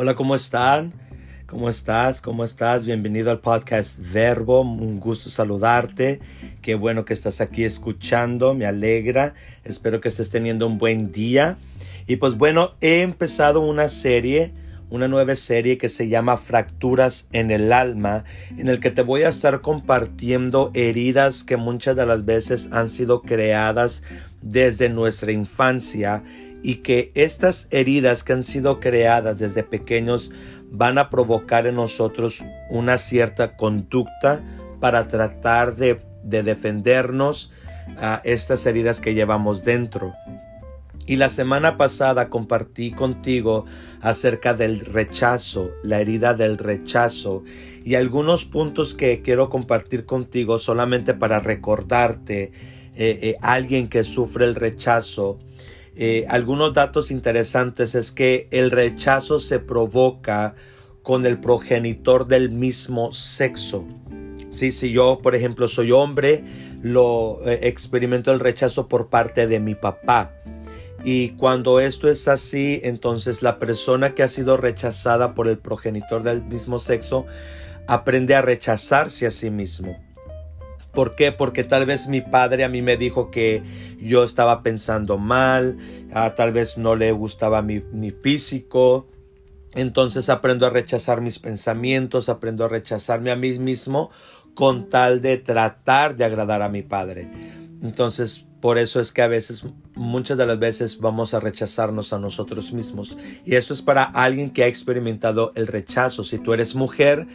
Hola, ¿cómo están? ¿Cómo estás? ¿Cómo estás? Bienvenido al podcast Verbo. Un gusto saludarte. Qué bueno que estás aquí escuchando. Me alegra. Espero que estés teniendo un buen día. Y pues bueno, he empezado una serie, una nueva serie que se llama Fracturas en el alma, en el que te voy a estar compartiendo heridas que muchas de las veces han sido creadas desde nuestra infancia y que estas heridas que han sido creadas desde pequeños van a provocar en nosotros una cierta conducta para tratar de, defendernos a estas heridas que llevamos dentro. Y la semana pasada compartí contigo acerca del rechazo, la herida del rechazo y algunos puntos que quiero compartir contigo solamente para recordarte eh, eh, alguien que sufre el rechazo eh, algunos datos interesantes es que el rechazo se provoca con el progenitor del mismo sexo. Sí, si yo, por ejemplo, soy hombre, lo eh, experimento el rechazo por parte de mi papá. Y cuando esto es así, entonces la persona que ha sido rechazada por el progenitor del mismo sexo aprende a rechazarse a sí mismo. ¿Por qué? Porque tal vez mi padre a mí me dijo que yo estaba pensando mal, ah, tal vez no le gustaba mi, mi físico. Entonces aprendo a rechazar mis pensamientos, aprendo a rechazarme a mí mismo con tal de tratar de agradar a mi padre. Entonces, por eso es que a veces, muchas de las veces vamos a rechazarnos a nosotros mismos. Y esto es para alguien que ha experimentado el rechazo. Si tú eres mujer,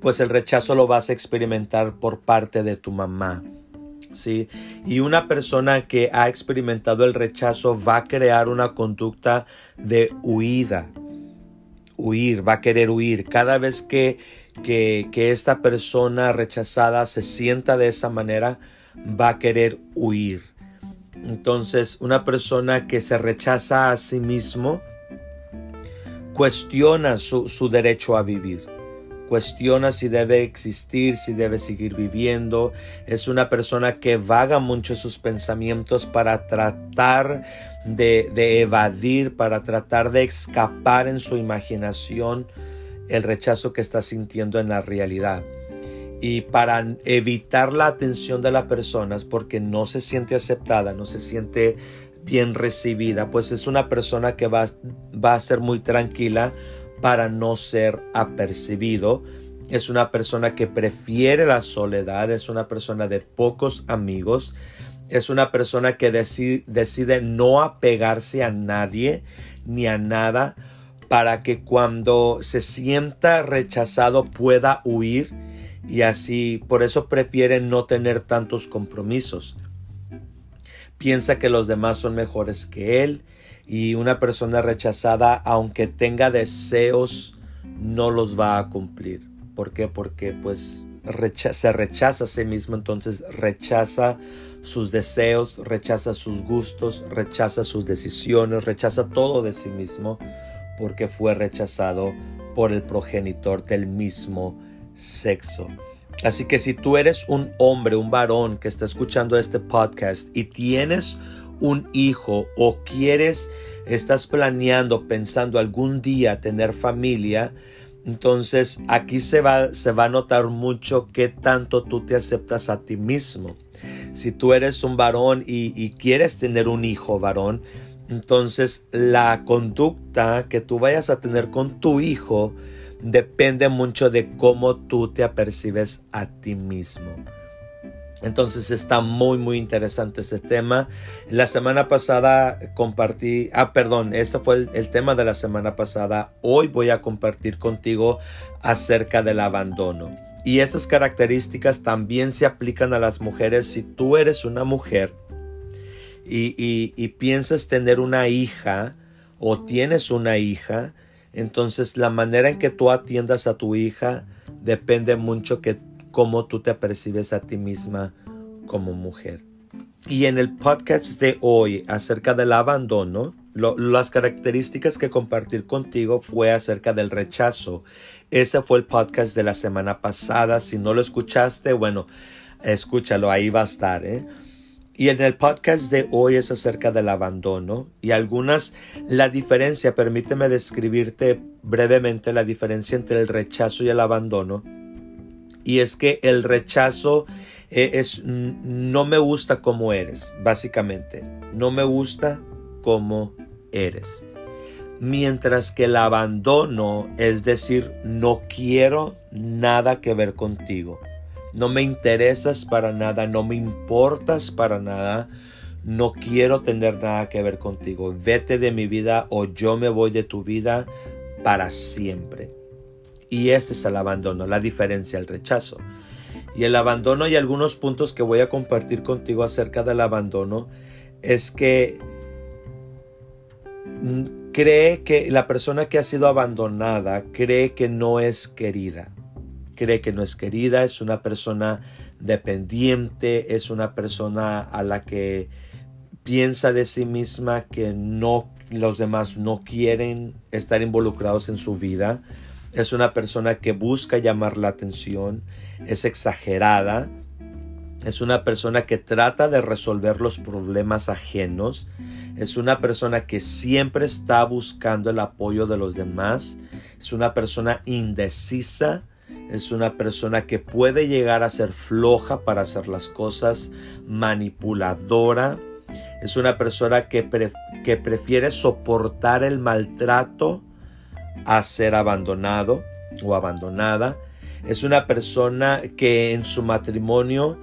pues el rechazo lo vas a experimentar por parte de tu mamá. ¿sí? Y una persona que ha experimentado el rechazo va a crear una conducta de huida. Huir, va a querer huir. Cada vez que, que, que esta persona rechazada se sienta de esa manera, va a querer huir. Entonces, una persona que se rechaza a sí mismo cuestiona su, su derecho a vivir cuestiona si debe existir, si debe seguir viviendo. Es una persona que vaga mucho sus pensamientos para tratar de, de evadir, para tratar de escapar en su imaginación el rechazo que está sintiendo en la realidad. Y para evitar la atención de las personas porque no se siente aceptada, no se siente bien recibida, pues es una persona que va, va a ser muy tranquila para no ser apercibido. Es una persona que prefiere la soledad, es una persona de pocos amigos, es una persona que decide, no apegarse a nadie ni a nada para que cuando se sienta rechazado pueda huir y así por eso prefiere no tener tantos compromisos. Piensa que los demás son mejores que él y una persona rechazada, aunque tenga deseos, no los va a cumplir. ¿Por qué? Porque pues se rechaza a sí mismo, entonces rechaza sus deseos, rechaza sus gustos, rechaza sus decisiones, rechaza todo de sí mismo porque fue rechazado por el progenitor del mismo sexo. Así que si tú eres un hombre, un varón que está escuchando este podcast y tienes un hijo o quieres, estás planeando, pensando algún día tener familia, entonces aquí se va, se va a notar mucho qué tanto tú te aceptas a ti mismo. Si tú eres un varón y, y quieres tener un hijo varón, entonces la conducta que tú vayas a tener con tu hijo depende mucho de cómo tú te apercibes a ti mismo. Entonces está muy muy interesante este tema. La semana pasada compartí, ah perdón, este fue el, tema de la semana pasada. Hoy voy a compartir contigo acerca del abandono. Y estas características también se aplican a las mujeres. Si tú eres una mujer y, y piensas tener una hija o tienes una hija, entonces la manera en que tú atiendas a tu hija depende mucho que cómo tú te percibes a ti misma como mujer. Y en el podcast de hoy acerca del abandono, las características que compartir contigo fue acerca del rechazo. Ese fue el podcast de la semana pasada. Si no lo escuchaste, bueno, escúchalo, ahí va a estar. ¿eh? Y en el podcast de hoy es acerca del abandono y algunas, la diferencia, permíteme describirte brevemente la diferencia entre el rechazo y el abandono. Y es que el rechazo eh, es, no me gusta como eres, básicamente. No me gusta como eres. Mientras que el abandono es decir, no quiero nada que ver contigo no me interesas para nada, no me importas para nada, no quiero tener nada que ver contigo. Vete de mi vida o yo me voy de tu vida para siempre. Y este es el abandono, la diferencia, el rechazo. Y el abandono y algunos puntos que voy a compartir contigo acerca del abandono es que cree que la persona que ha sido abandonada cree que no es querida cree que no es querida, es una persona dependiente, es una persona a la que piensa de sí misma que no los demás no quieren estar involucrados en su vida. Es una persona que busca llamar la atención, es exagerada, es una persona que trata de resolver los problemas ajenos, es una persona que siempre está buscando el apoyo de los demás, es una persona indecisa, es una persona que puede llegar a ser floja para hacer las cosas, manipuladora. Es una persona que, que prefiere soportar el maltrato a ser abandonado o abandonada. Es una persona que en su matrimonio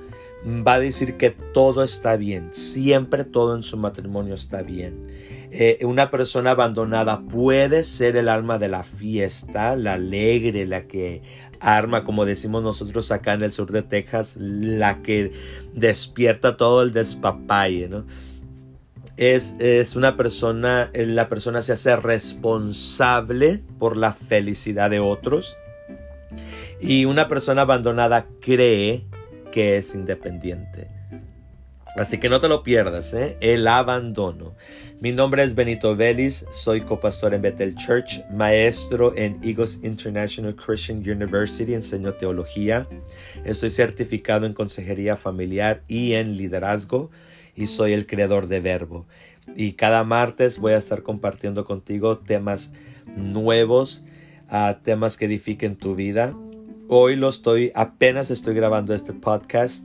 va a decir que todo está bien. Siempre todo en su matrimonio está bien. Eh, una persona abandonada puede ser el alma de la fiesta, la alegre, la que arma, como decimos nosotros acá en el sur de Texas, la que despierta todo el despapalle, ¿no? Es, es, una persona, la persona se hace responsable por la felicidad de otros. Y una persona abandonada cree que es independiente. Así que no te lo pierdas, ¿eh? el abandono. Mi nombre es Benito Vélez, soy copastor en Bethel Church, maestro en Eagles International Christian University, enseño teología, estoy certificado en consejería familiar y en liderazgo y soy el creador de Verbo. Y cada martes voy a estar compartiendo contigo temas nuevos, uh, temas que edifiquen tu vida. Hoy lo estoy, apenas estoy grabando este podcast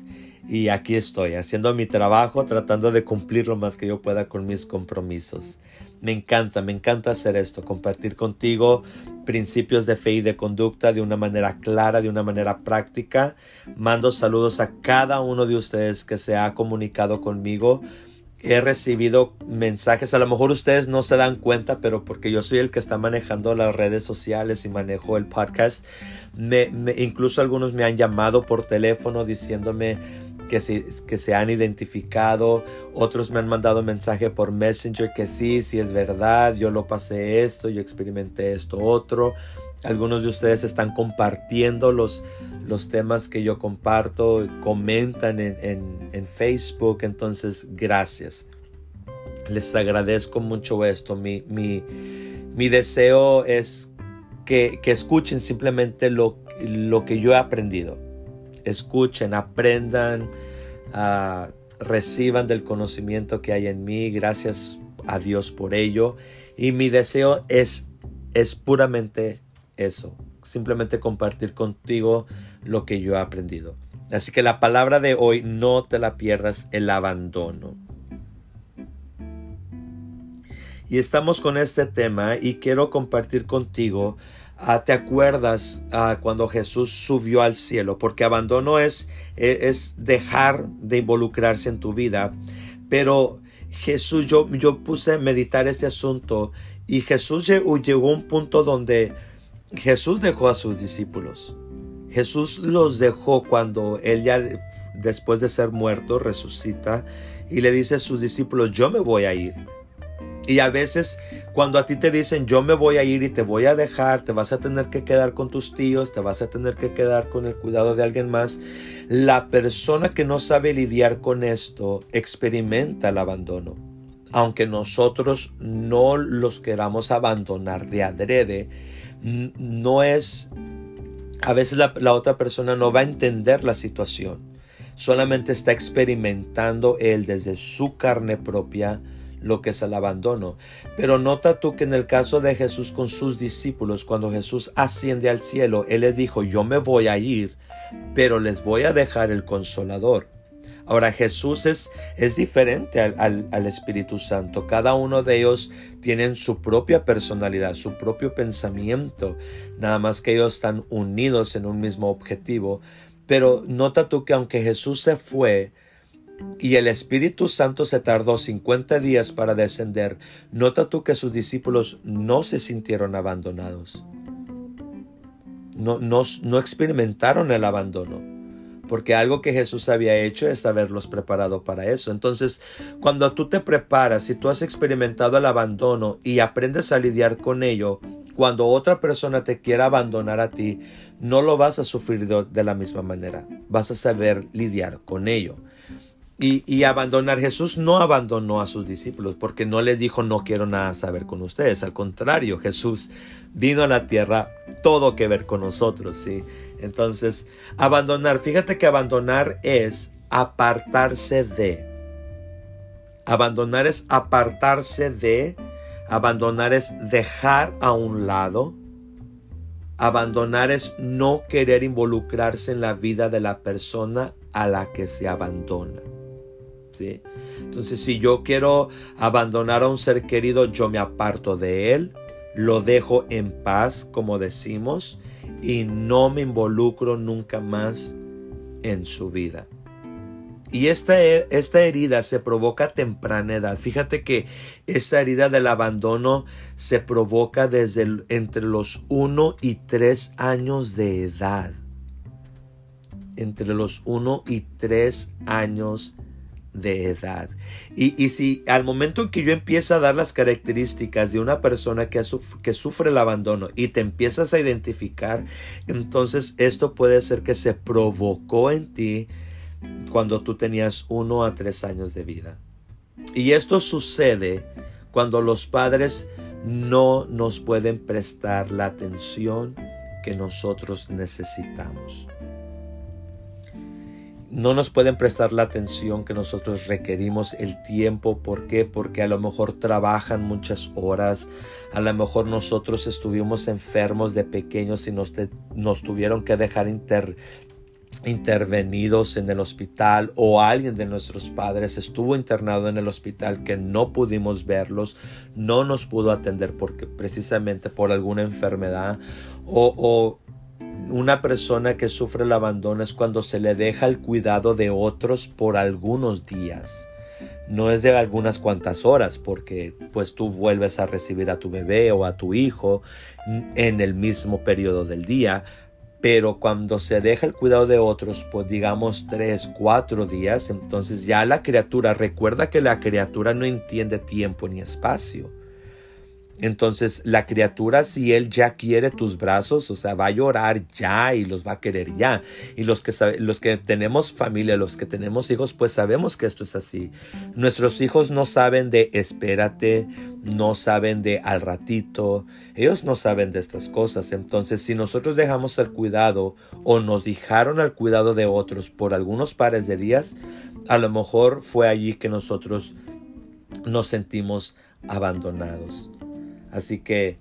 y aquí estoy haciendo mi trabajo, tratando de cumplir lo más que yo pueda con mis compromisos. Me encanta, me encanta hacer esto, compartir contigo principios de fe y de conducta de una manera clara, de una manera práctica. Mando saludos a cada uno de ustedes que se ha comunicado conmigo. He recibido mensajes, a lo mejor ustedes no se dan cuenta, pero porque yo soy el que está manejando las redes sociales y manejo el podcast, incluso algunos me han llamado por teléfono diciéndome, que se, que se han identificado, otros me han mandado mensaje por Messenger que sí, sí es verdad, yo lo pasé esto, yo experimenté esto otro. Algunos de ustedes están compartiendo los, los temas que yo comparto, comentan en, en, Facebook, entonces gracias. Les agradezco mucho esto. Mi, mi, mi deseo es que, que, escuchen simplemente lo, lo que yo he aprendido escuchen, aprendan, ah, reciban del conocimiento que hay en mí. Gracias a Dios por ello. Y mi deseo es, es puramente eso, simplemente compartir contigo lo que yo he aprendido. Así que la palabra de hoy, no te la pierdas, el abandono. Y estamos con este tema y quiero compartir contigo te acuerdas ah, cuando Jesús subió al cielo, porque abandono es, e, es, dejar de involucrarse en tu vida. Pero Jesús, yo, yo puse a meditar este asunto y Jesús llegó a un punto donde Jesús dejó a sus discípulos. Jesús los dejó cuando él ya después de ser muerto resucita y le dice a sus discípulos, yo me voy a ir. Y a veces cuando a ti te dicen yo me voy a ir y te voy a dejar, te vas a tener que quedar con tus tíos, te vas a tener que quedar con el cuidado de alguien más, la persona que no sabe lidiar con esto experimenta el abandono. Aunque nosotros no los queramos abandonar de adrede, no es, a veces la, otra persona no va a entender la situación solamente está experimentando él desde su carne propia lo que es el abandono. Pero nota tú que en el caso de Jesús con sus discípulos, cuando Jesús asciende al cielo, Él les dijo, yo me voy a ir, pero les voy a dejar el consolador. Ahora Jesús es, es diferente al, al, Espíritu Santo. Cada uno de ellos tienen su propia personalidad, su propio pensamiento. Nada más que ellos están unidos en un mismo objetivo. Pero nota tú que aunque Jesús se fue, y el Espíritu Santo se tardó 50 días para descender, nota tú que sus discípulos no se sintieron abandonados. No, no, no experimentaron el abandono, porque algo que Jesús había hecho es haberlos preparado para eso. Entonces, cuando tú te preparas y tú has experimentado el abandono y aprendes a lidiar con ello, cuando otra persona te quiera abandonar a ti, no lo vas a sufrir de la misma manera. Vas a saber lidiar con ello y, abandonar. Jesús no abandonó a sus discípulos porque no les dijo no quiero nada saber con ustedes. Al contrario, Jesús vino a la tierra todo que ver con nosotros. ¿sí? Entonces, abandonar, fíjate que abandonar es apartarse de. Abandonar es apartarse de. Abandonar es dejar a un lado. Abandonar es no querer involucrarse en la vida de la persona a la que se abandona. Entonces, si yo quiero abandonar a un ser querido, yo me aparto de él, lo dejo en paz, como decimos, y no me involucro nunca más en su vida. Y esta, esta, herida se provoca a temprana edad. Fíjate que esta herida del abandono se provoca desde entre los 1 y 3 años de edad. Entre los 1 y 3 años de edad. Y, si al momento en que yo empiezo a dar las características de una persona que, que sufre el abandono y te empiezas a identificar, entonces esto puede ser que se provocó en ti cuando tú tenías uno a tres años de vida. Y esto sucede cuando los padres no nos pueden prestar la atención que nosotros necesitamos no nos pueden prestar la atención que nosotros requerimos, el tiempo. ¿Por qué? Porque a lo mejor trabajan muchas horas, a lo mejor nosotros estuvimos enfermos de pequeños y nos, nos tuvieron que dejar intervenidos en el hospital o alguien de nuestros padres estuvo internado en el hospital que no pudimos verlos, no nos pudo atender porque precisamente por alguna enfermedad o, o una persona que sufre el abandono es cuando se le deja el cuidado de otros por algunos días. No es de algunas cuantas horas, porque pues tú vuelves a recibir a tu bebé o a tu hijo en el mismo periodo del día, pero cuando se deja el cuidado de otros, pues digamos tres, cuatro días, entonces ya la criatura, recuerda que la criatura no entiende tiempo ni espacio. Entonces la criatura, si él ya quiere tus brazos, o sea, va a llorar ya y los va a querer ya. Y los que, los que tenemos familia, los que tenemos hijos, pues sabemos que esto es así. Nuestros hijos no saben de espérate, no saben de al ratito, ellos no saben de estas cosas. Entonces, si nosotros dejamos el cuidado o nos dejaron al cuidado de otros por algunos pares de días, a lo mejor fue allí que nosotros nos sentimos abandonados. Así que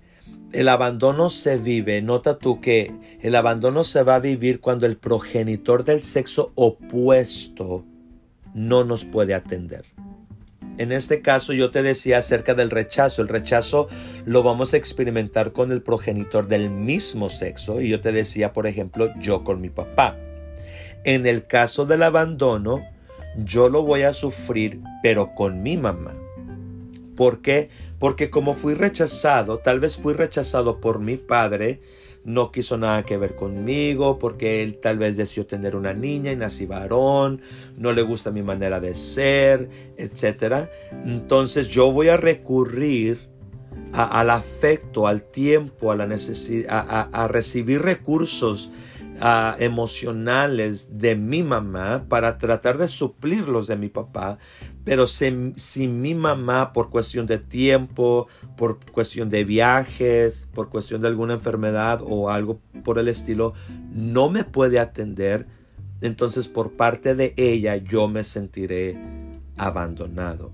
el abandono se vive, nota tú que el abandono se va a vivir cuando el progenitor del sexo opuesto no nos puede atender. En este caso yo te decía acerca del rechazo. El rechazo lo vamos a experimentar con el progenitor del mismo sexo. Y yo te decía, por ejemplo, yo con mi papá. En el caso del abandono, yo lo voy a sufrir, pero con mi mamá. ¿Por qué? Porque como fui rechazado, tal vez fui rechazado por mi padre, no quiso nada que ver conmigo, porque él tal vez deseó tener una niña y nací varón, no le gusta mi manera de ser, etc. Entonces yo voy a recurrir al afecto, al tiempo, a la necesidad, a, recibir recursos emocionales de mi mamá para tratar de suplirlos de mi papá, pero si, mi mamá por cuestión de tiempo, por cuestión de viajes, por cuestión de alguna enfermedad o algo por el estilo, no me puede atender, entonces por parte de ella yo me sentiré abandonado.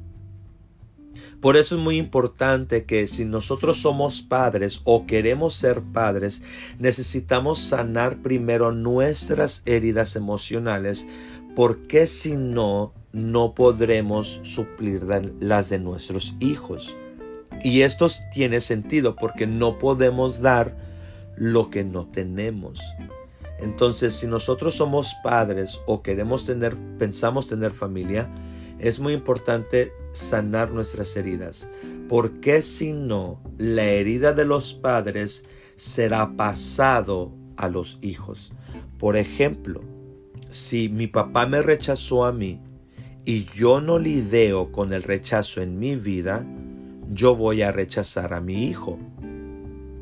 Por eso es muy importante que si nosotros somos padres o queremos ser padres, necesitamos sanar primero nuestras heridas emocionales, porque si no, no podremos suplir las de nuestros hijos. Y esto tiene sentido porque no podemos dar lo que no tenemos. Entonces, si nosotros somos padres o queremos tener, pensamos tener familia, es muy importante sanar nuestras heridas, porque si no, la herida de los padres será pasado a los hijos. Por ejemplo, si mi papá me rechazó a mí y yo no lidio con el rechazo en mi vida, yo voy a rechazar a mi hijo,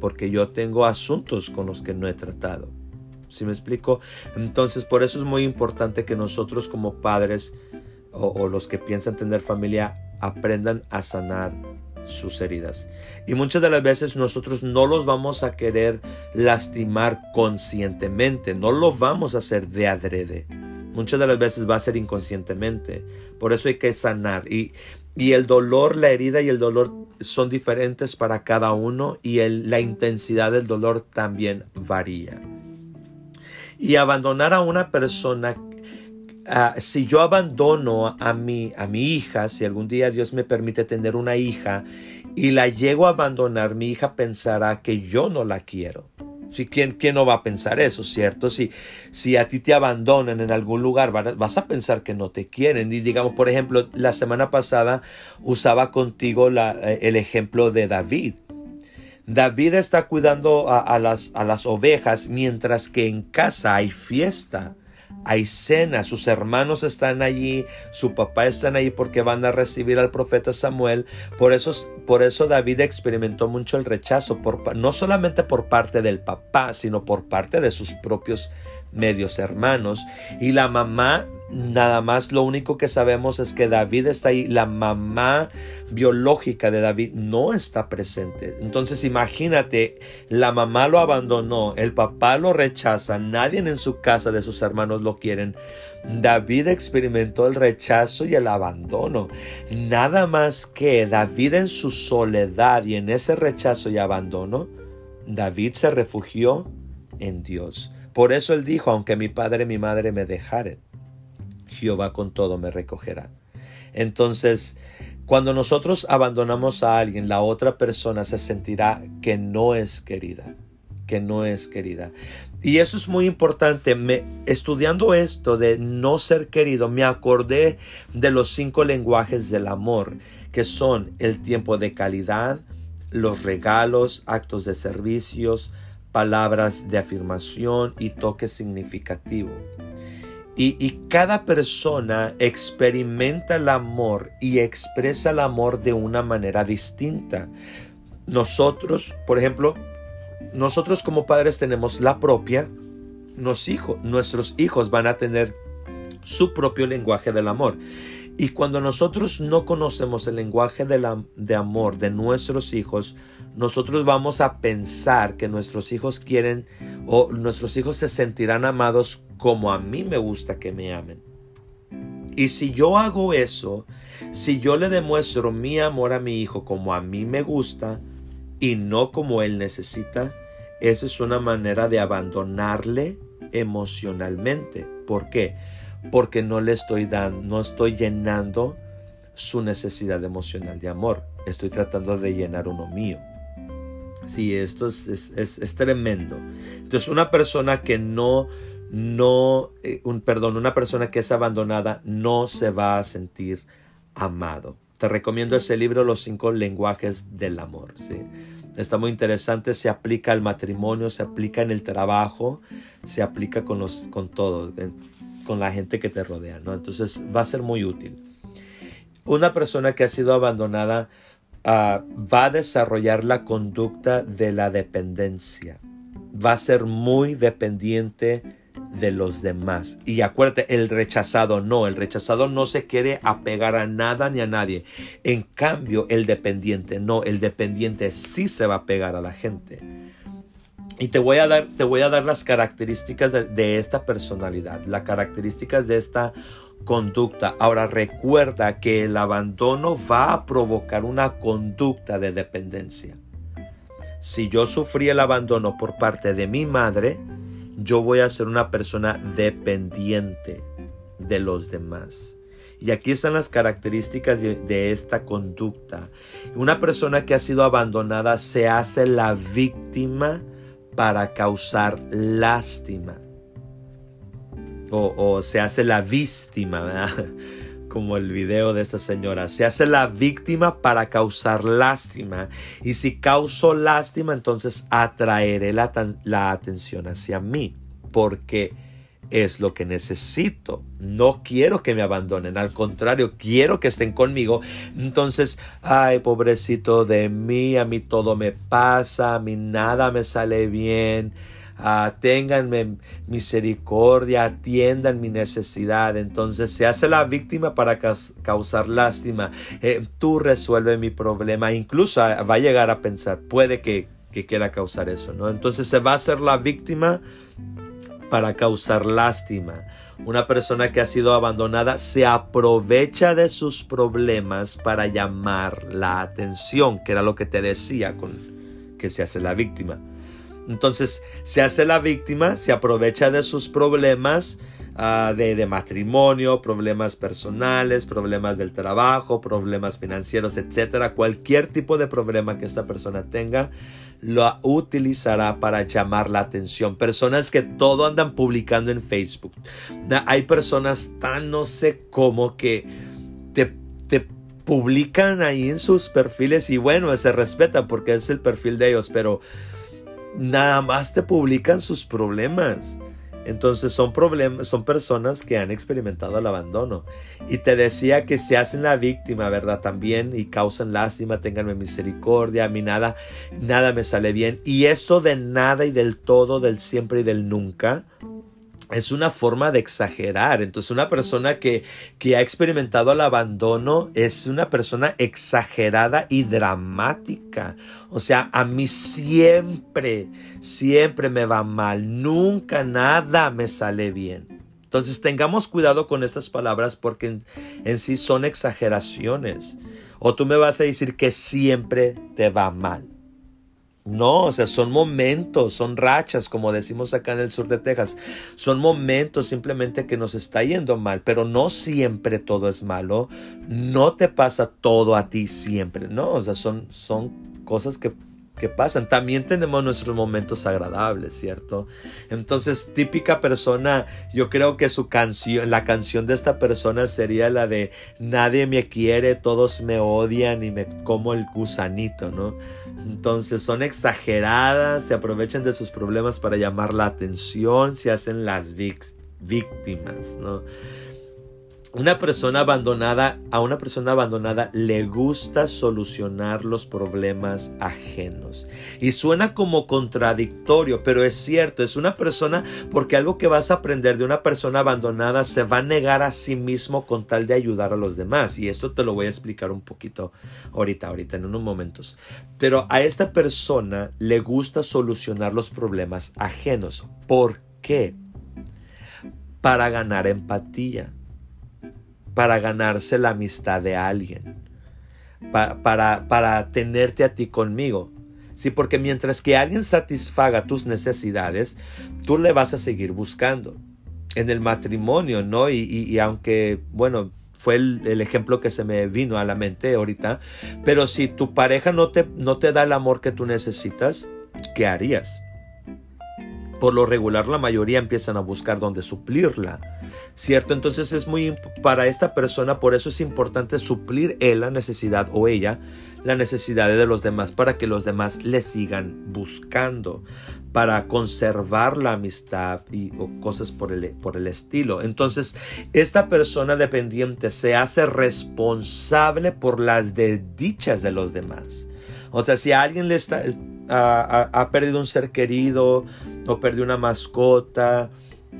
porque yo tengo asuntos con los que no he tratado. ¿Sí me explico? Entonces, por eso es muy importante que nosotros como padres o, los que piensan tener familia aprendan a sanar sus heridas. Y muchas de las veces nosotros no los vamos a querer lastimar conscientemente, no lo vamos a hacer de adrede. Muchas de las veces va a ser inconscientemente. Por eso hay que sanar. Y, y el dolor, la herida y el dolor son diferentes para cada uno y la intensidad del dolor también varía. Y abandonar a una persona Ah, si yo abandono a mi, a mi hija, si algún día Dios me permite tener una hija y la llego a abandonar, mi hija pensará que yo no la quiero. Si, ¿quién, ¿Quién no va a pensar eso, cierto? Si, si a ti te abandonan en algún lugar, vas a pensar que no te quieren. Y digamos, por ejemplo, la semana pasada usaba contigo eh, el ejemplo de David. David está cuidando a, las, a las ovejas mientras que en casa hay fiesta hay cena, sus hermanos están allí, su papá están allí porque van a recibir al profeta Samuel. Por eso, por eso David experimentó mucho el rechazo, no solamente por parte del papá, sino por parte de sus propios medios hermanos. Y la mamá, nada más lo único que sabemos es que David está ahí. La mamá biológica de David no está presente. Entonces imagínate, la mamá lo abandonó, el papá lo rechaza, nadie en su casa de sus hermanos lo quieren. David experimentó el rechazo y el abandono. Nada más que David en su soledad y en ese rechazo y abandono, David se refugió en Dios. Por eso él dijo, aunque mi padre y mi madre me dejaren, Jehová con todo me recogerá. Entonces, cuando nosotros abandonamos a alguien, la otra persona se sentirá que no es querida, que no es querida. Y eso es muy importante. Me, estudiando esto de no ser querido, me acordé de los cinco lenguajes del amor, que son el tiempo de calidad, los regalos, actos de servicios, palabras de afirmación y toque significativo. Y, cada persona experimenta el amor y expresa el amor de una manera distinta. Nosotros, por ejemplo, nosotros como padres tenemos la propia, nos nuestros hijos van a tener su propio lenguaje del amor. Y cuando nosotros no conocemos el lenguaje de, de amor de nuestros hijos, nosotros vamos a pensar que nuestros hijos quieren o nuestros hijos se sentirán amados como a mí me gusta que me amen. Y si yo hago eso, si yo le demuestro mi amor a mi hijo como a mí me gusta y no como él necesita, esa es una manera de abandonarle emocionalmente. ¿Por qué? Porque no le estoy dando, no estoy llenando su necesidad emocional de amor. Estoy tratando de llenar uno mío. Sí, esto es, es, tremendo. Entonces, una persona que no, no, eh, un, perdón, una persona que es abandonada no se va a sentir amado. Te recomiendo ese libro, Los cinco lenguajes del amor. ¿sí? Está muy interesante, se aplica al matrimonio, se aplica en el trabajo, se aplica con, los, con todo, con la gente que te rodea. ¿no? Entonces va a ser muy útil. Una persona que ha sido abandonada Ah, va a desarrollar la conducta de la dependencia. Va a ser muy dependiente de los demás. Y acuérdate, el rechazado no, el rechazado no se quiere apegar a nada ni a nadie. En cambio, el dependiente no, el dependiente sí se va a pegar a la gente. Y te voy a dar, te voy a dar las características de, de esta personalidad, las características de esta conducta. Ahora recuerda que el abandono va a provocar una conducta de dependencia. Si yo sufrí el abandono por parte de mi madre, yo voy a ser una persona dependiente de los demás. Y aquí están las características de, esta conducta. Una persona que ha sido abandonada se hace la víctima para causar lástima. O, se hace la víctima, como el video de esta señora. Se hace la víctima para causar lástima. Y si causo lástima, entonces atraeré la, la atención hacia mí. Porque es lo que necesito. No quiero que me abandonen, al contrario, quiero que estén conmigo. Entonces, ay, pobrecito de mí, a mí todo me pasa, a mí nada me sale bien. Uh, ténganme misericordia, atiendan mi necesidad. Entonces se hace la víctima para causar lástima. Eh, tú resuelve mi problema. Incluso va a llegar a pensar, puede que, que quiera causar eso, ¿no? Entonces se va a hacer la víctima para causar lástima. Una persona que ha sido abandonada se aprovecha de sus problemas para llamar la atención, que era lo que te decía con que se hace la víctima. Entonces, se hace la víctima, se aprovecha de sus problemas ah, de, de, matrimonio, problemas personales, problemas del trabajo, problemas financieros, etcétera. Cualquier tipo de problema que esta persona tenga, lo utilizará para llamar la atención. Personas que todo andan publicando en Facebook. Hay personas tan no sé cómo que te, te publican ahí en sus perfiles y bueno, se respeta porque es el perfil de ellos, pero nada más te publican sus problemas. Entonces son problemas, son personas que han experimentado el abandono. Y te decía que se hacen la víctima, ¿verdad? También y causan lástima, tenganme misericordia, a mí nada, nada me sale bien. Y esto de nada y del todo, del siempre y del nunca, es una forma de exagerar. Entonces una persona que, que, ha experimentado el abandono es una persona exagerada y dramática. O sea, a mí siempre, siempre me va mal. Nunca nada me sale bien. Entonces tengamos cuidado con estas palabras porque en, en sí son exageraciones. O tú me vas a decir que siempre te va mal. No, o sea, son momentos, son rachas, como decimos acá en el sur de Texas. Son momentos simplemente que nos está yendo mal, pero no siempre todo es malo. No te pasa todo a ti siempre, ¿no? O sea, son, son cosas que que pasan. También tenemos nuestros momentos agradables, ¿cierto? Entonces, típica persona, yo creo que su canción, la canción de esta persona sería la de nadie me quiere, todos me odian y me como el gusanito, ¿no? Entonces son exageradas, se aprovechan de sus problemas para llamar la atención, se hacen las víctimas, ¿no? Una persona abandonada, a una persona abandonada le gusta solucionar los problemas ajenos. Y suena como contradictorio, pero es cierto, es una persona, porque algo que vas a aprender de una persona abandonada se va a negar a sí mismo con tal de ayudar a los demás. Y esto te lo voy a explicar un poquito ahorita, ahorita, en unos momentos. Pero a esta persona le gusta solucionar los problemas ajenos. ¿Por qué? Para ganar empatía para ganarse la amistad de alguien, para, para, tenerte a ti conmigo. Sí, porque mientras que alguien satisfaga tus necesidades, tú le vas a seguir buscando. En el matrimonio, ¿no? Y, aunque, bueno, fue el, ejemplo que se me vino a la mente ahorita, pero si tu pareja no te, no te da el amor que tú necesitas, ¿qué harías? Por lo regular la mayoría empiezan a buscar dónde suplirla, ¿cierto? Entonces es muy para esta persona, por eso es importante suplir él la necesidad o ella la necesidad de los demás para que los demás le sigan buscando, para conservar la amistad y o cosas por el, por el estilo. Entonces, esta persona dependiente se hace responsable por las desdichas de los demás. O sea, si alguien le está, ha, perdido un ser querido o perdió una mascota,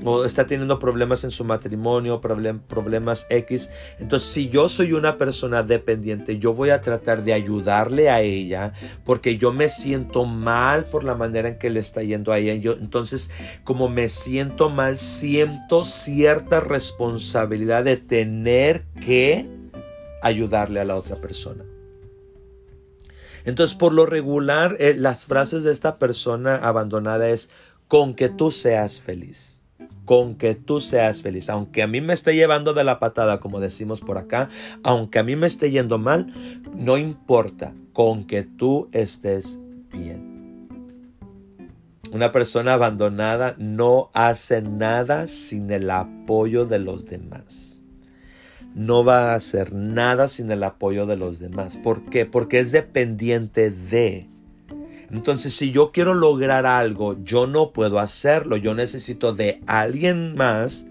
o está teniendo problemas en su matrimonio, problemas X. Entonces, si yo soy una persona dependiente, yo voy a tratar de ayudarle a ella porque yo me siento mal por la manera en que le está yendo a ella. Entonces, como me siento mal, siento cierta responsabilidad de tener que ayudarle a la otra persona. Entonces, por lo regular, eh, las frases de esta persona abandonada es con que tú seas feliz con que tú seas feliz. Aunque a mí me esté llevando de la patada, como decimos por acá, aunque a mí me esté yendo mal, no importa, con que tú estés bien. Una persona abandonada no hace nada sin el apoyo de los demás. No va a hacer nada sin el apoyo de los demás. ¿Por qué? Porque es dependiente de entonces, si yo quiero lograr algo, yo no puedo hacerlo. Yo necesito de alguien más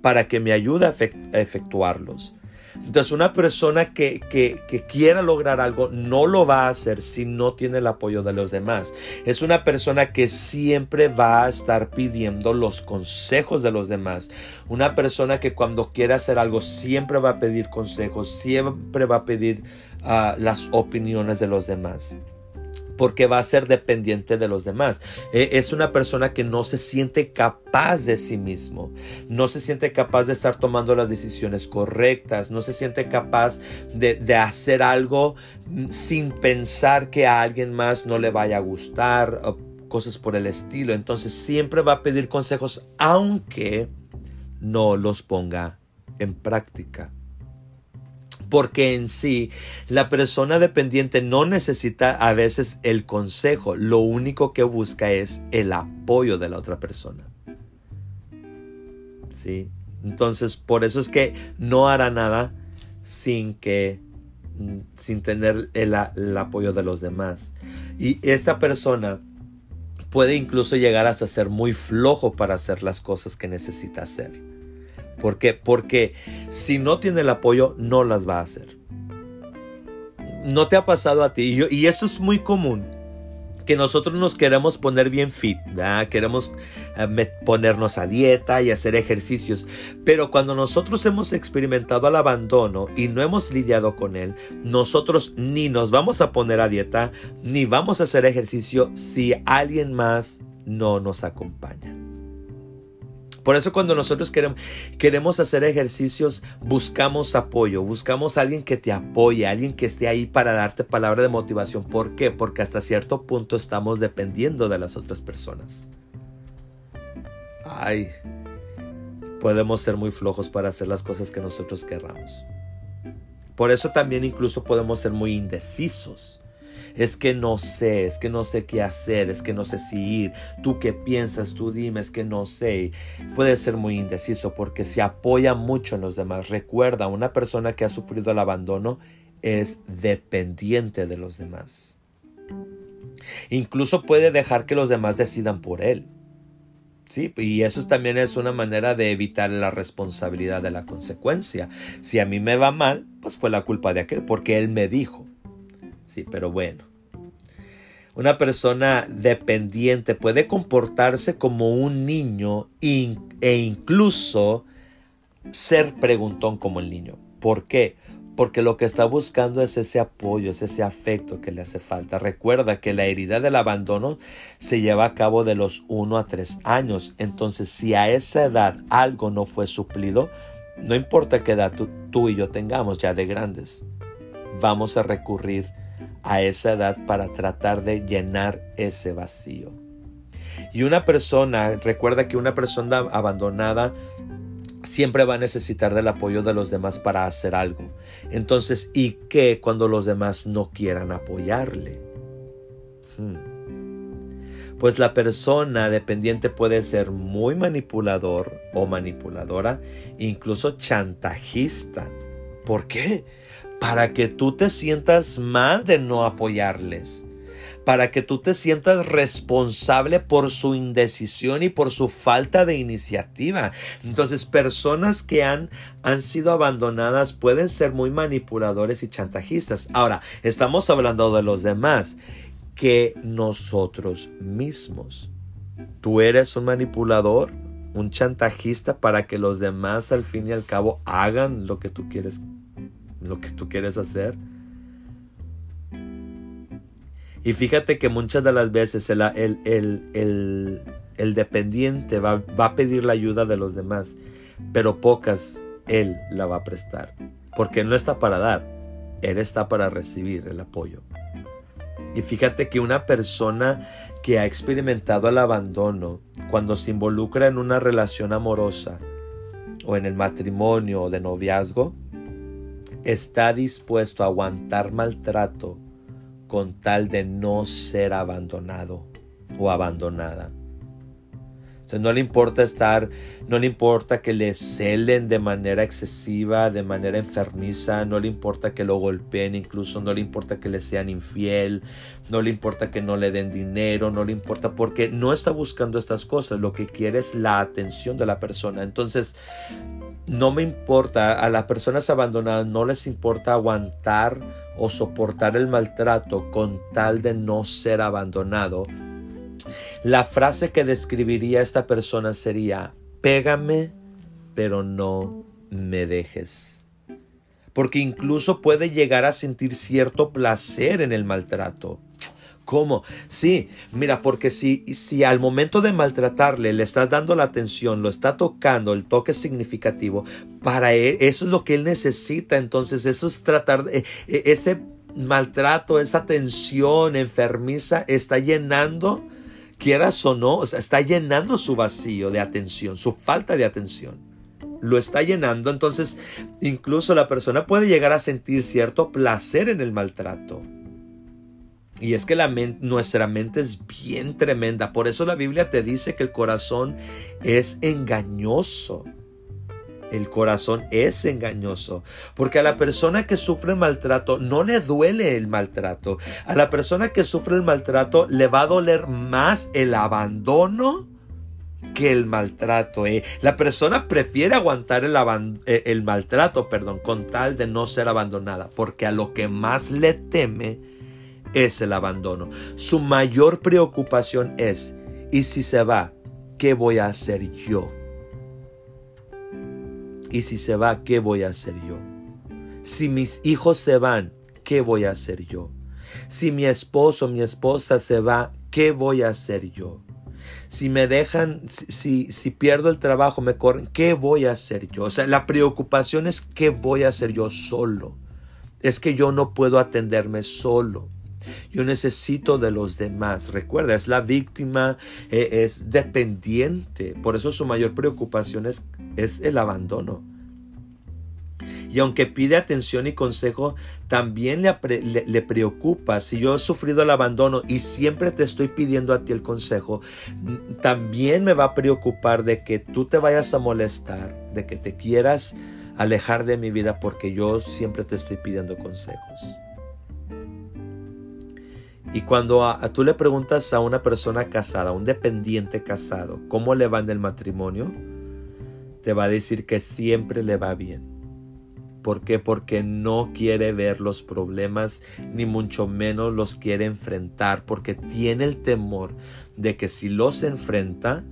para que me ayude a efectuarlos. Entonces, una persona que, que, quiera lograr algo no lo va a hacer si no tiene el apoyo de los demás. Es una persona que siempre va a estar pidiendo los consejos de los demás. Una persona que cuando quiere hacer algo siempre va a pedir consejos, siempre va a pedir ah, las opiniones de los demás porque va a ser dependiente de los demás. E, es una persona que no se siente capaz de sí mismo, no se siente capaz de estar tomando las decisiones correctas, no se siente capaz de, de hacer algo sin pensar que a alguien más no le vaya a gustar, cosas por el estilo. Entonces siempre va a pedir consejos aunque no los ponga en práctica porque en sí la persona dependiente no necesita a veces el consejo, lo único que busca es el apoyo de la otra persona. ¿Sí? Entonces, por eso es que no hará nada sin que sin tener el, el apoyo de los demás. Y esta persona puede incluso llegar hasta ser muy flojo para hacer las cosas que necesita hacer. ¿Por qué? Porque si no tiene el apoyo, no las va a hacer. No te ha pasado a ti. Y, eso es muy común. Que nosotros nos queremos poner bien fit, queremos eh, ponernos a dieta y hacer ejercicios. Pero cuando nosotros hemos experimentado el abandono y no hemos lidiado con él, nosotros ni nos vamos a poner a dieta, ni vamos a hacer ejercicio si alguien más no nos acompaña. Por eso cuando nosotros queremos, queremos hacer ejercicios, buscamos apoyo, buscamos alguien que te apoye, alguien que esté ahí para darte palabra de motivación. ¿Por qué? Porque hasta cierto punto estamos dependiendo de las otras personas. Ay, podemos ser muy flojos para hacer las cosas que nosotros querramos. Por eso también incluso podemos ser muy indecisos es que no sé, es que no sé qué hacer, es que no sé si ir, tú qué piensas, tú dime, es que no sé. Puede ser muy indeciso porque se apoya mucho en los demás. Recuerda, una persona que ha sufrido el abandono es dependiente de los demás. Incluso puede dejar que los demás decidan por él. Sí, y eso también es una manera de evitar la responsabilidad de la consecuencia. Si a mí me va mal, pues fue la culpa de aquel, porque él me dijo. Sí, pero bueno. Una persona dependiente puede comportarse como un niño e incluso ser preguntón como el niño. ¿Por qué? Porque lo que está buscando es ese apoyo, es ese afecto que le hace falta. Recuerda que la herida del abandono se lleva a cabo de los 1 a 3 años. Entonces, si a esa edad algo no fue suplido, no importa qué edad tú, tú y yo tengamos ya de grandes, vamos a recurrir a esa edad para tratar de llenar ese vacío. Y una persona, recuerda que una persona abandonada siempre va a necesitar del apoyo de los demás para hacer algo. Entonces, ¿y qué cuando los demás no quieran apoyarle? Hmm. Pues la persona dependiente puede ser muy manipulador o manipuladora, incluso chantajista. ¿Por qué? Para que tú te sientas mal de no apoyarles, para que tú te sientas responsable por su indecisión y por su falta de iniciativa. Entonces, personas que han, han sido abandonadas pueden ser muy manipuladores y chantajistas. Ahora, estamos hablando de los demás, que nosotros mismos. ¿Tú eres un manipulador un chantajista para que los demás al fin y al cabo hagan lo que tú quieres, lo que tú quieres hacer. Y fíjate que muchas de las veces el, el, dependiente va, va, a pedir la ayuda de los demás, pero pocas él la va a prestar. Porque no está para dar, él está para recibir el apoyo. Y fíjate que una persona que ha experimentado el abandono, cuando se involucra en una relación amorosa o en el matrimonio o de noviazgo, está dispuesto a aguantar maltrato con tal de no ser abandonado o abandonada no le importa estar, no le importa que le celen de manera excesiva, de manera enfermiza, no le importa que lo golpeen, incluso no le importa que le sean infiel, no le importa que no le den dinero, no le importa porque no está buscando estas cosas, lo que quiere es la atención de la persona. Entonces, no me importa, a las personas abandonadas no les importa aguantar o soportar el maltrato con tal de no ser abandonado la frase que describiría a esta persona sería, pégame, pero no me dejes. Porque incluso puede llegar a sentir cierto placer en el maltrato. ¿Cómo? Sí, mira, porque si, si al momento de maltratarle le estás dando la atención, lo está tocando, el toque significativo, para él eso es lo que él necesita. Entonces, eso es tratar, de, e, ese maltrato, esa tensión enfermiza está llenando quieras o no, está llenando su vacío de atención, su falta de atención. Lo está llenando, entonces incluso la persona puede llegar a sentir cierto placer en el maltrato. Y es que nuestra mente es bien tremenda. Por eso la Biblia te dice que el corazón es engañoso. El corazón es engañoso, porque a la persona que sufre maltrato no le duele el maltrato. A la persona que sufre el maltrato le va a doler más el abandono que el maltrato. Eh. La persona prefiere aguantar el, eh, el maltrato, perdón, con tal de no ser abandonada, porque a lo que más le teme es el abandono. Su mayor preocupación es, ¿y si se va? ¿Qué voy a hacer yo? Y si se va, ¿qué voy a hacer yo? Si mis hijos se van, ¿qué voy a hacer yo? Si mi esposo, mi esposa se va, ¿qué voy a hacer yo? Si me dejan, si, si pierdo el trabajo, me corren, ¿qué voy a hacer yo? O sea, la preocupación es qué voy a hacer yo solo. Es que yo no puedo atenderme solo. Yo necesito de los demás. Recuerda, es la víctima, eh, es dependiente. Por eso su mayor preocupación es es el abandono. Y aunque pide atención y consejo, también le, le, preocupa. Si yo he sufrido el abandono y siempre te estoy pidiendo a ti el consejo, también me va a preocupar de que tú te vayas a molestar, de que te quieras alejar de mi vida porque yo siempre te estoy pidiendo consejos. Y cuando a, tú le preguntas a una persona casada, a un dependiente casado, ¿cómo le va en el matrimonio? te va a decir que siempre le va bien. ¿Por qué? Porque no quiere ver los problemas, ni mucho menos los quiere enfrentar, porque tiene el temor de que si los enfrenta,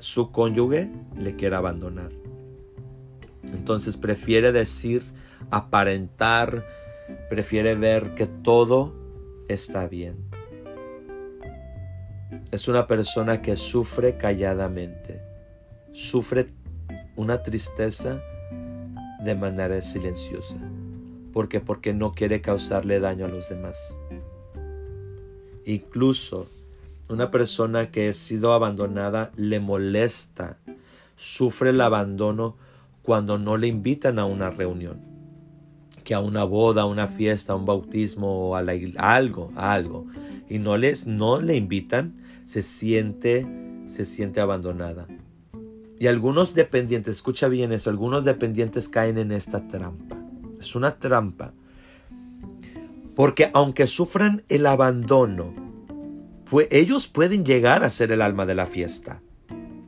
su cónyuge le quiera abandonar. Entonces prefiere decir, aparentar, prefiere ver que todo está bien. Es una persona que sufre calladamente, sufre una tristeza de manera silenciosa. ¿Por qué? Porque no quiere causarle daño a los demás. Incluso una persona que ha sido abandonada le molesta, sufre el abandono cuando no le invitan a una reunión, que a una boda, a una fiesta, a un bautismo o a, algo, a algo, y no les no le invitan, se siente se siente abandonada. Y algunos dependientes, escucha bien eso, algunos dependientes caen en esta trampa. Es una trampa. Porque aunque sufran el abandono, ellos pueden llegar a ser el alma de la fiesta.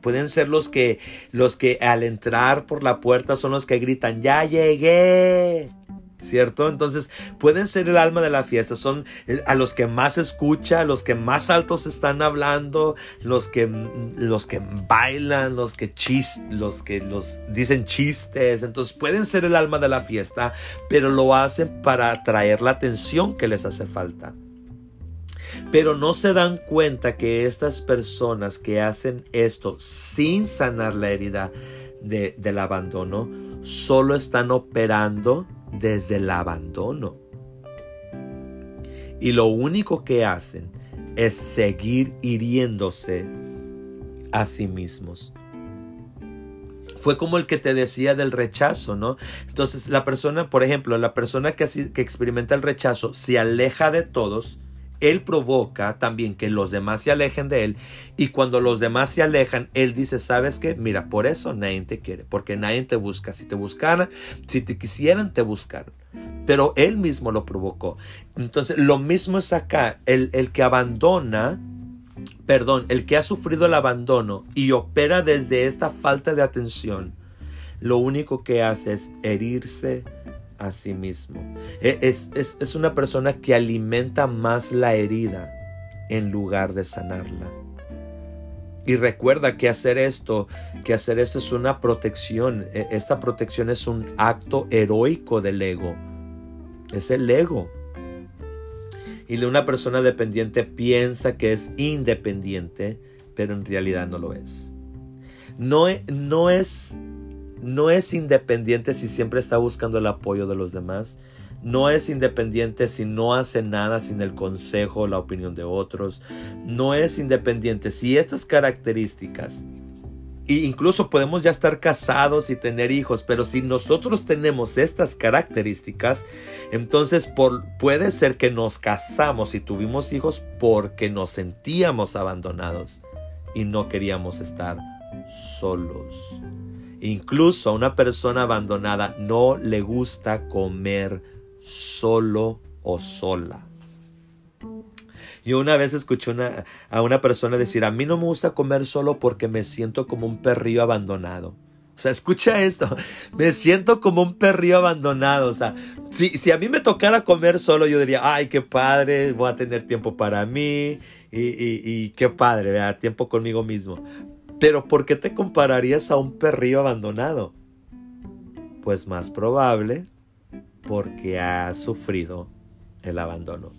Pueden ser los que, los que al entrar por la puerta son los que gritan, ya llegué. ¿Cierto? Entonces pueden ser el alma de la fiesta, son a los que más escucha, los que más altos están hablando, los que, los que bailan, los que chis, los que los dicen chistes, entonces pueden ser el alma de la fiesta, pero lo hacen para atraer la atención que les hace falta. Pero no se dan cuenta que estas personas que hacen esto sin sanar la herida del abandono, solo están operando desde el abandono. Y lo único que hacen es seguir hiriéndose a sí mismos. Fue como el que te decía del rechazo, ¿no? Entonces la persona, por ejemplo, la persona que, que experimenta el rechazo se aleja de todos él provoca también que los demás se alejen de Él. Y cuando los demás se alejan, Él dice, ¿sabes qué? Mira, por eso nadie te quiere, porque nadie te busca. Si te buscaran, si te quisieran, te buscaron. Pero Él mismo lo provocó. Entonces, lo mismo es acá. El, el que abandona, perdón, el que ha sufrido el abandono y opera desde esta falta de atención, lo único que hace es herirse a sí mismo. E, es, es, una persona que alimenta más la herida en lugar de sanarla. Y recuerda que hacer esto, que hacer esto es una protección. E, esta protección es un acto heroico del ego. Es el ego. Y una persona dependiente piensa que es independiente, pero en realidad no lo es. No, e, no es no es independiente si siempre está buscando el apoyo de los demás. No es independiente si no hace nada sin el consejo, la opinión de otros. No es independiente si estas características, e incluso podemos ya estar casados y tener hijos, pero si nosotros tenemos estas características, entonces puede ser que nos casamos y tuvimos hijos porque nos sentíamos abandonados y no queríamos estar solos. Incluso a una persona abandonada no le gusta comer solo o sola. Yo una vez escuché a una persona decir, a mí no me gusta comer solo porque me siento como un perrillo abandonado. O sea, escucha esto, me siento como un perrillo abandonado. O sea, si, si a mí me tocara comer solo, yo diría, ay, qué padre, voy a tener tiempo para mí y, y, qué padre, vea, tiempo conmigo mismo. Pero ¿por qué te compararías a un perrillo abandonado? Pues más probable porque ha sufrido el abandono.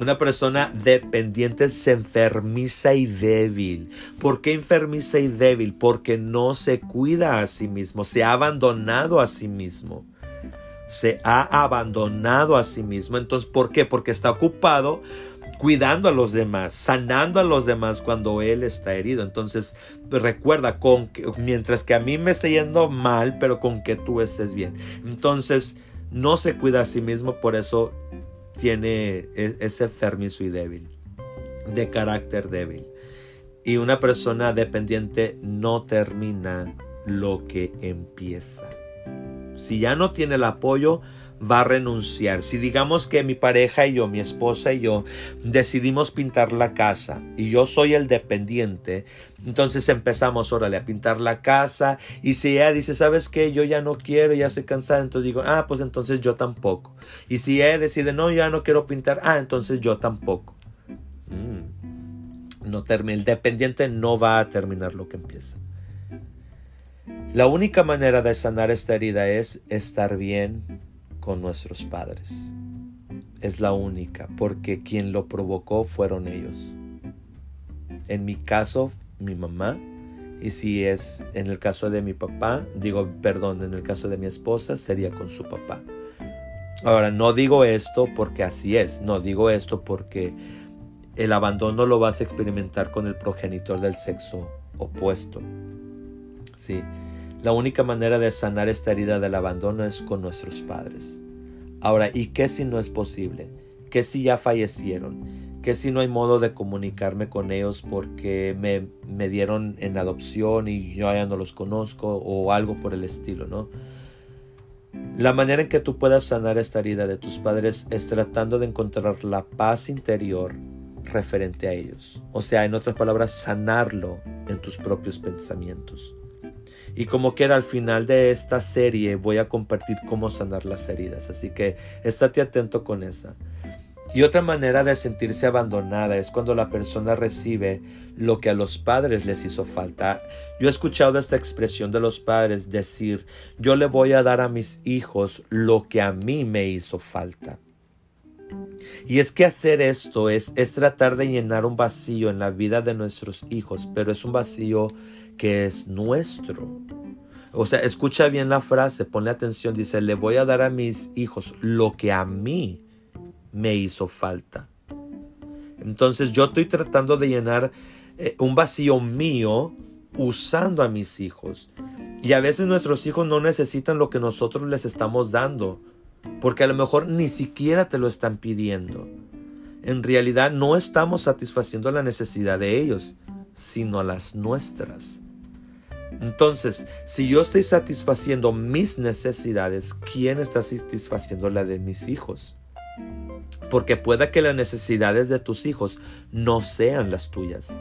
Una persona dependiente se enfermiza y débil. ¿Por qué enfermiza y débil? Porque no se cuida a sí mismo, se ha abandonado a sí mismo. Se ha abandonado a sí mismo. Entonces, ¿por qué? Porque está ocupado cuidando a los demás, sanando a los demás cuando él está herido. Entonces, recuerda, con que, mientras que a mí me esté yendo mal, pero con que tú estés bien. Entonces, no se cuida a sí mismo, por eso tiene e, ese enfermizo y débil, de carácter débil. Y una persona dependiente no termina lo que empieza. Si ya no tiene el apoyo, va a renunciar. Si digamos que mi pareja y yo, mi esposa y yo, decidimos pintar la casa y yo soy el dependiente, entonces empezamos, órale, a pintar la casa y si ella dice, ¿sabes qué? Yo ya no quiero, ya estoy cansada, entonces digo, ah, pues entonces yo tampoco. Y si ella decide, no, ya no quiero pintar, ah, entonces yo tampoco. Mm. No termina, el dependiente no va a terminar lo que empieza. La única manera de sanar esta herida es estar bien con nuestros padres. Es la única, porque quien lo provocó fueron ellos. En mi caso, mi mamá, y si es en el caso de mi papá, digo, perdón, en el caso de mi esposa, sería con su papá. Ahora, no digo esto porque así es, no digo esto porque el abandono lo vas a experimentar con el progenitor del sexo opuesto. Sí, la única manera de sanar esta herida del abandono es con nuestros padres. Ahora, ¿y qué si no es posible? ¿Qué si ya fallecieron? ¿Qué si no hay modo de comunicarme con ellos porque me, me dieron en adopción y yo ya no los conozco o algo por el estilo, ¿no? La manera en que tú puedas sanar esta herida de tus padres es tratando de encontrar la paz interior referente a ellos. O sea, en otras palabras, sanarlo en tus propios pensamientos. Y como quiera, al final de esta serie voy a compartir cómo sanar las heridas. Así que estate atento con esa. Y otra manera de sentirse abandonada es cuando la persona recibe lo que a los padres les hizo falta. Yo he escuchado esta expresión de los padres decir, yo le voy a dar a mis hijos lo que a mí me hizo falta. Y es que hacer esto es, es tratar de llenar un vacío en la vida de nuestros hijos, pero es un vacío que es nuestro. O sea, escucha bien la frase, ponle atención, dice, le voy a dar a mis hijos lo que a mí me hizo falta. Entonces yo estoy tratando de llenar eh, un vacío mío usando a mis hijos. Y a veces nuestros hijos no necesitan lo que nosotros les estamos dando, porque a lo mejor ni siquiera te lo están pidiendo. En realidad no estamos satisfaciendo la necesidad de ellos, sino las nuestras. Entonces, si yo estoy satisfaciendo mis necesidades, ¿quién está satisfaciendo la de mis hijos? porque pueda que las necesidades de tus hijos no sean las tuyas.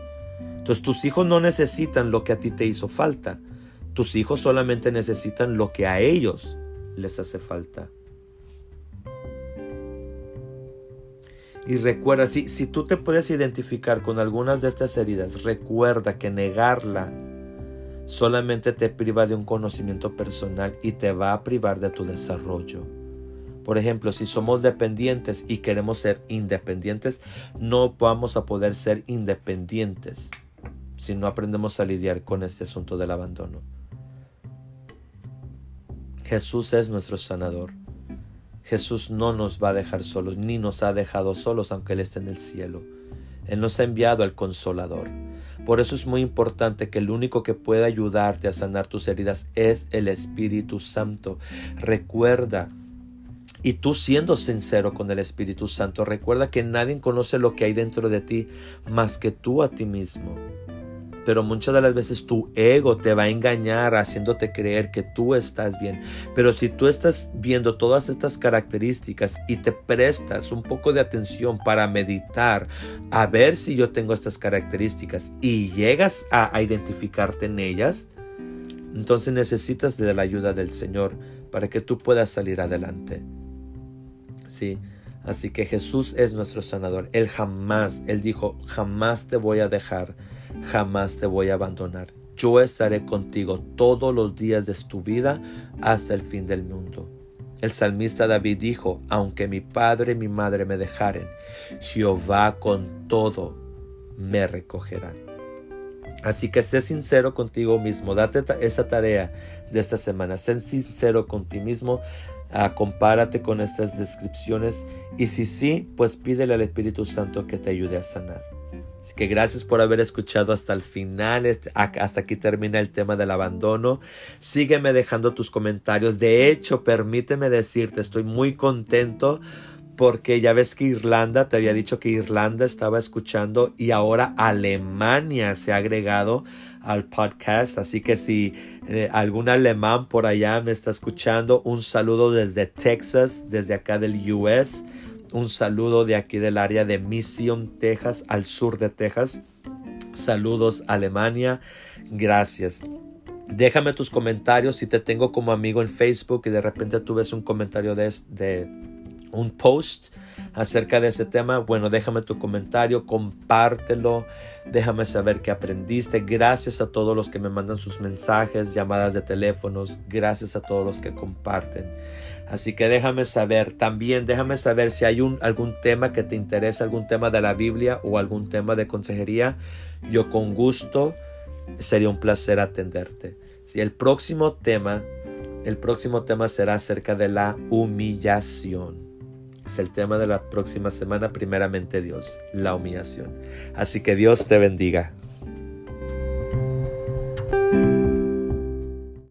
Entonces tus hijos no necesitan lo que a ti te hizo falta. Tus hijos solamente necesitan lo que a ellos les hace falta. Y recuerda, si, si tú te puedes identificar con algunas de estas heridas, recuerda que negarla solamente te priva de un conocimiento personal y te va a privar de tu desarrollo. Por ejemplo, si somos dependientes y queremos ser independientes, no vamos a poder ser independientes si no aprendemos a lidiar con este asunto del abandono. Jesús es nuestro sanador. Jesús no nos va a dejar solos, ni nos ha dejado solos aunque Él esté en el cielo. Él nos ha enviado al consolador. Por eso es muy importante que el único que puede ayudarte a sanar tus heridas es el Espíritu Santo. Recuerda y tú siendo sincero con el Espíritu Santo, recuerda que nadie conoce lo que hay dentro de ti más que tú a ti mismo. Pero muchas de las veces tu ego te va a engañar haciéndote creer que tú estás bien. Pero si tú estás viendo todas estas características y te prestas un poco de atención para meditar, a ver si yo tengo estas características y llegas a, identificarte en ellas, entonces necesitas de la ayuda del Señor para que tú puedas salir adelante. ¿sí? Así que Jesús es nuestro sanador. Él jamás, Él dijo, jamás te voy a dejar, jamás te voy a abandonar. Yo estaré contigo todos los días de tu vida hasta el fin del mundo. El salmista David dijo, aunque mi padre y mi madre me dejaren, Jehová con todo me recogerá. Así que sé sincero contigo mismo, date esa tarea de esta semana, sé sincero con mismo, Ah, compárate con estas descripciones y si sí, pues pídele al Espíritu Santo que te ayude a sanar. Así que gracias por haber escuchado hasta el final. Este, hasta aquí termina el tema del abandono. Sígueme dejando tus comentarios. De hecho, permíteme decirte, estoy muy contento porque ya ves que Irlanda, te había dicho que Irlanda estaba escuchando y ahora Alemania se ha agregado al podcast. Así que si eh, algún alemán por allá me está escuchando, un saludo desde Texas, desde acá del US. Un saludo de aquí del área de Mission, Texas, al sur de Texas. Saludos Alemania. Gracias. Déjame tus comentarios si te tengo como amigo en Facebook y de repente tú ves un comentario de, de un post acerca de ese tema, bueno, déjame tu comentario, compártelo, déjame saber qué aprendiste. Gracias a todos los que me mandan sus mensajes, llamadas de teléfonos, gracias a todos los que comparten. Así que déjame saber, también déjame saber si hay algún tema que te interesa, algún tema de la Biblia o algún tema de consejería. Yo con gusto sería un placer atenderte. Si el próximo tema, el próximo tema será acerca de la humillación. Es el tema de la próxima semana, primeramente Dios, la humillación. Así que Dios te bendiga.